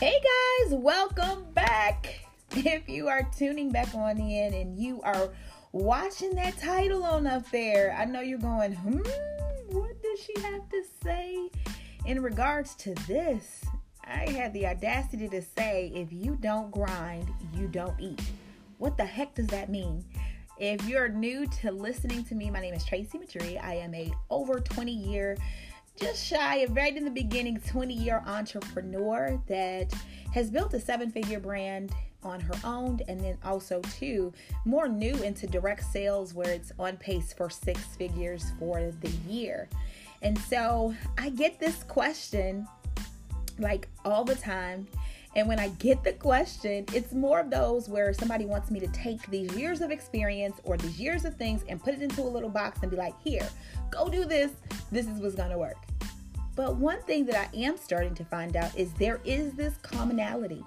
Hey guys, welcome back. If you are tuning back on in and you are watching that title on up there, I know you're going, hmm, what does she have to say in regards to this? I had the audacity to say, if you don't grind, you don't eat. What the heck does that mean? If you're new to listening to me, my name is Tracy Maturi. I am a over 20 year, just shy of right in the beginning, 20 year entrepreneur that has built a seven figure brand on her own and then also too more new into direct sales where it's on pace for six figures for the year. And so I get this question like all the time and when I get the question, it's more of those where somebody wants me to take these years of experience or these years of things and put it into a little box and be like, here, go do this. This is what's going to work. But one thing that I am starting to find out is there is this commonality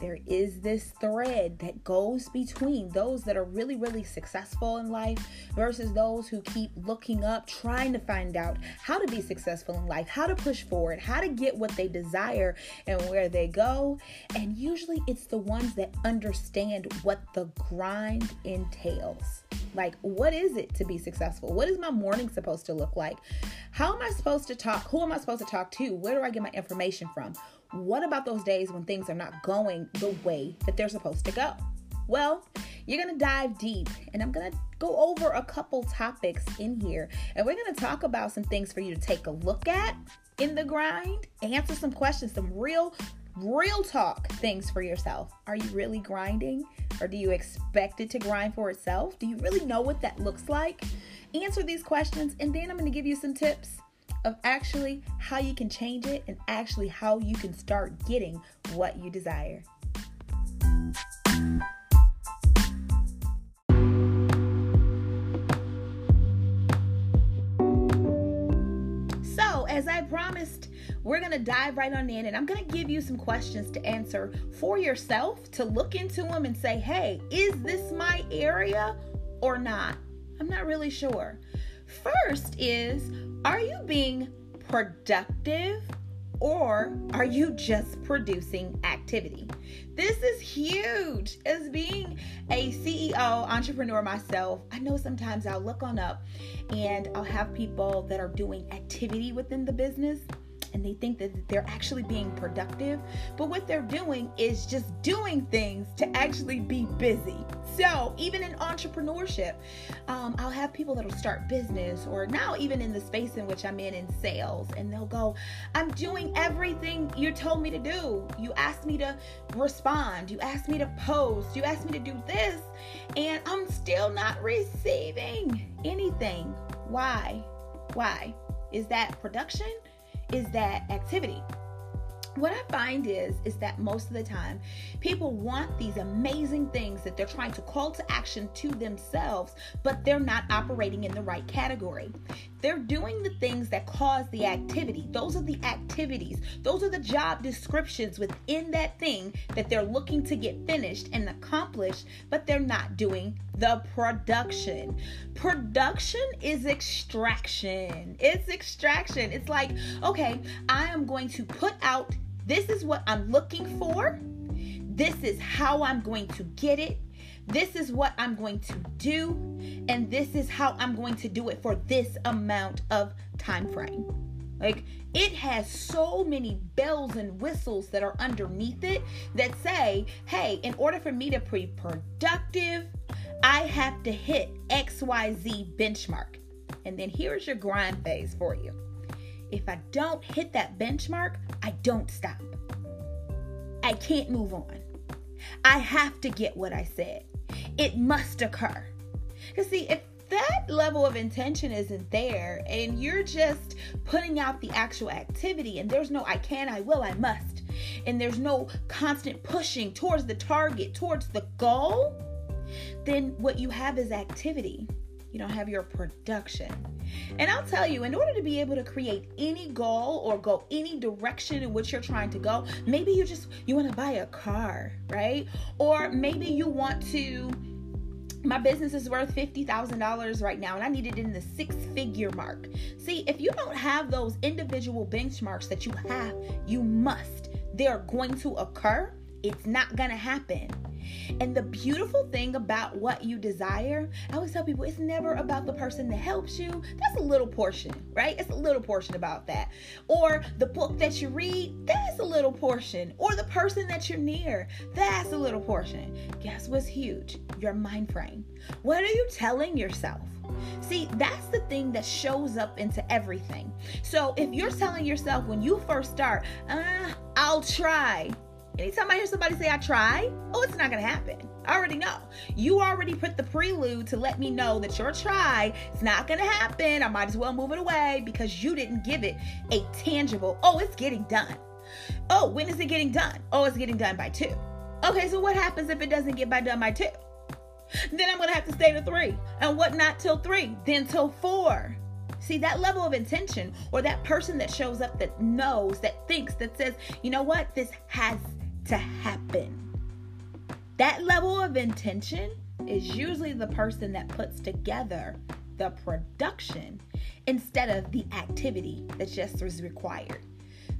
there is this thread that goes between those that are really, really successful in life versus those who keep looking up, trying to find out how to be successful in life, how to push forward, how to get what they desire and where they go. And usually it's the ones that understand what the grind entails. Like, what is it to be successful? What is my morning supposed to look like? How am I supposed to talk? Who am I supposed to talk to? Where do I get my information from? What about those days when things are not going the way that they're supposed to go? Well, you're going to dive deep and I'm going to go over a couple topics in here and we're going to talk about some things for you to take a look at in the grind, answer some questions, some real real talk things for yourself. Are you really grinding or do you expect it to grind for itself? Do you really know what that looks like? Answer these questions and then I'm going to give you some tips of actually how you can change it and actually how you can start getting what you desire. So, as I promised, we're going to dive right on in and I'm going to give you some questions to answer for yourself to look into them and say, hey, is this my area or not? I'm not really sure. First is are you being productive or are you just producing activity? This is huge. As being a CEO, entrepreneur myself, I know sometimes I'll look on up and I'll have people that are doing activity within the business and they think that they're actually being productive. But what they're doing is just doing things to actually be busy. So, even in entrepreneurship, um, I'll have people that'll start business, or now even in the space in which I'm in in sales, and they'll go, I'm doing everything you told me to do. You asked me to respond, you asked me to post, you asked me to do this, and I'm still not receiving anything. Why? Why? Is that production? Is that activity what I find is is that most of the time people want these amazing things that they're trying to call to action to themselves, but they're not operating in the right category. They're doing the things that cause the activity. Those are the activities. Those are the job descriptions within that thing that they're looking to get finished and accomplished, but they're not doing the production. Production is extraction. It's extraction. It's like, okay, I am going to put out this is what I'm looking for. This is how I'm going to get it. This is what I'm going to do. And this is how I'm going to do it for this amount of time frame. Like it has so many bells and whistles that are underneath it that say, hey, in order for me to be productive, I have to hit XYZ benchmark. And then here's your grind phase for you. If I don't hit that benchmark, I don't stop. I can't move on. I have to get what I said. It must occur. Because, see, if that level of intention isn't there and you're just putting out the actual activity and there's no I can, I will, I must, and there's no constant pushing towards the target, towards the goal, then what you have is activity. You don't have your production. And I'll tell you, in order to be able to create any goal or go any direction in which you're trying to go, maybe you just you want to buy a car, right? Or maybe you want to my business is worth $50,000 right now and I need it in the six figure mark. See, if you don't have those individual benchmarks that you have, you must they're going to occur, it's not going to happen. And the beautiful thing about what you desire, I always tell people it's never about the person that helps you. That's a little portion, right? It's a little portion about that. Or the book that you read, that's a little portion. Or the person that you're near, that's a little portion. Guess what's huge? Your mind frame. What are you telling yourself? See, that's the thing that shows up into everything. So if you're telling yourself when you first start, uh, I'll try, Anytime I hear somebody say I try, oh, it's not gonna happen. I already know. You already put the prelude to let me know that your try is not gonna happen. I might as well move it away because you didn't give it a tangible, oh, it's getting done. Oh, when is it getting done? Oh, it's getting done by two. Okay, so what happens if it doesn't get by done by two? Then I'm gonna have to stay to three. And what not till three? Then till four. See, that level of intention, or that person that shows up that knows, that thinks, that says, you know what, this has to happen. That level of intention is usually the person that puts together the production instead of the activity that just is required.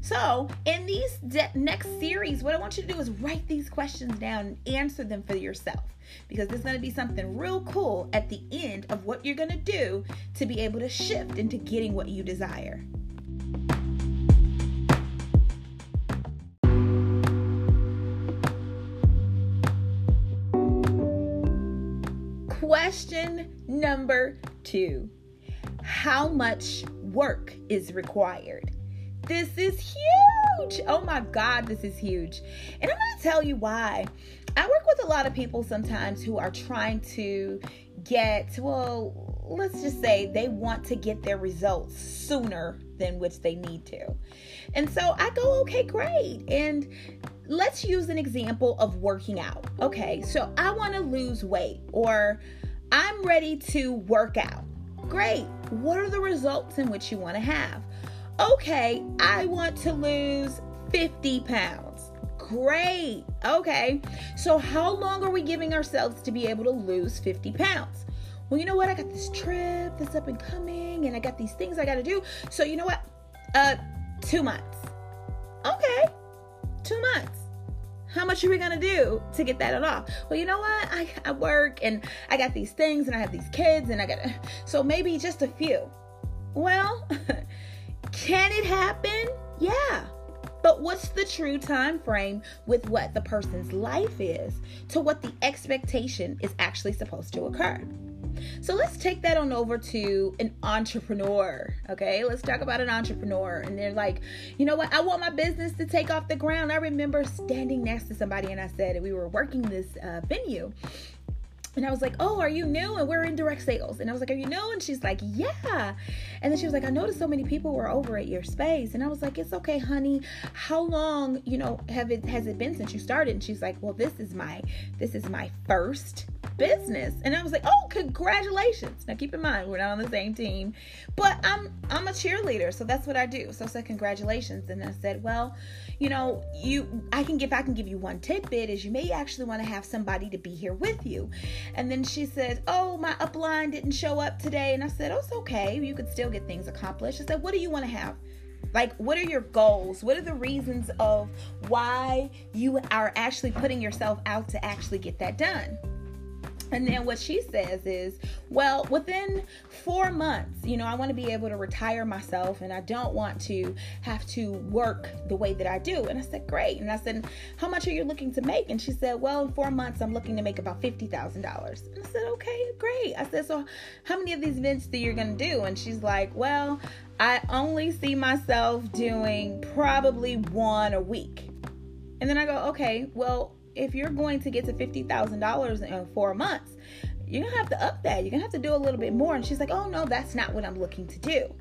So, in these de- next series, what I want you to do is write these questions down and answer them for yourself because there's going to be something real cool at the end of what you're going to do to be able to shift into getting what you desire. Question number two How much work is required? This is huge. Oh my God, this is huge. And I'm going to tell you why. I work with a lot of people sometimes who are trying to get, well, let's just say they want to get their results sooner than which they need to. And so I go, okay, great. And let's use an example of working out. Okay, so I want to lose weight or I'm ready to work out. Great. What are the results in which you want to have? Okay, I want to lose 50 pounds. Great. Okay. So, how long are we giving ourselves to be able to lose 50 pounds? Well, you know what? I got this trip that's up and coming, and I got these things I got to do. So, you know what? Uh, two months. Okay. Two months how much are we gonna do to get that off? Well, you know what? I, I work and I got these things and I have these kids and I got so maybe just a few. Well, can it happen? Yeah. But what's the true time frame with what the person's life is to what the expectation is actually supposed to occur? So let's take that on over to an entrepreneur. Okay, let's talk about an entrepreneur. And they're like, you know what? I want my business to take off the ground. I remember standing next to somebody and I said, we were working this uh, venue. And I was like, Oh, are you new? And we're in direct sales. And I was like, Are you new? And she's like, Yeah. And then she was like, I noticed so many people were over at your space. And I was like, It's okay, honey. How long, you know, have it has it been since you started? And she's like, Well, this is my this is my first business. And I was like, oh, congratulations. Now keep in mind, we're not on the same team, but I'm I'm a cheerleader, so that's what I do. So I said, congratulations. And I said, well, you know, you I can give I can give you one tidbit is you may actually want to have somebody to be here with you. And then she said, Oh, my upline didn't show up today. And I said, Oh, it's okay. You could still get things accomplished. I said, What do you want to have? Like, what are your goals? What are the reasons of why you are actually putting yourself out to actually get that done? And then what she says is, well, within four months, you know, I want to be able to retire myself and I don't want to have to work the way that I do. And I said, great. And I said, how much are you looking to make? And she said, well, in four months, I'm looking to make about $50,000. And I said, okay, great. I said, so how many of these events do you're going to do? And she's like, well, I only see myself doing probably one a week. And then I go, okay, well, if you're going to get to $50,000 in four months, you're gonna have to up that. You're gonna have to do a little bit more. And she's like, oh no, that's not what I'm looking to do.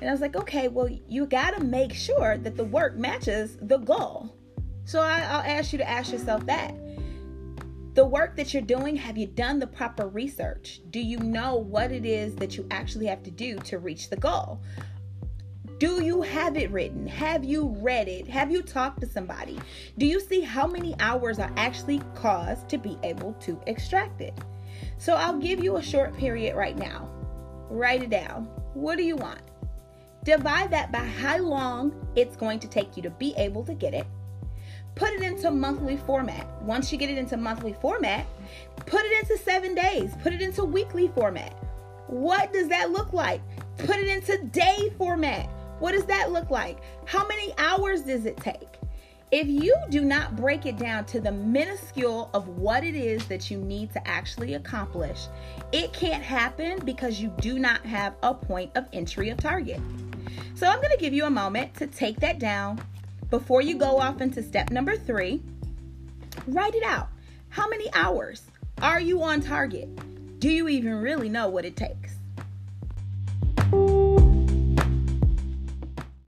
And I was like, okay, well, you gotta make sure that the work matches the goal. So I, I'll ask you to ask yourself that. The work that you're doing, have you done the proper research? Do you know what it is that you actually have to do to reach the goal? Do you have it written? Have you read it? Have you talked to somebody? Do you see how many hours are actually caused to be able to extract it? So I'll give you a short period right now. Write it down. What do you want? Divide that by how long it's going to take you to be able to get it. put it into monthly format. Once you get it into monthly format, put it into seven days, put it into weekly format. What does that look like? Put it into day format. What does that look like? How many hours does it take? If you do not break it down to the minuscule of what it is that you need to actually accomplish, it can't happen because you do not have a point of entry of target. So I'm going to give you a moment to take that down before you go off into step number three. Write it out. How many hours are you on target? Do you even really know what it takes?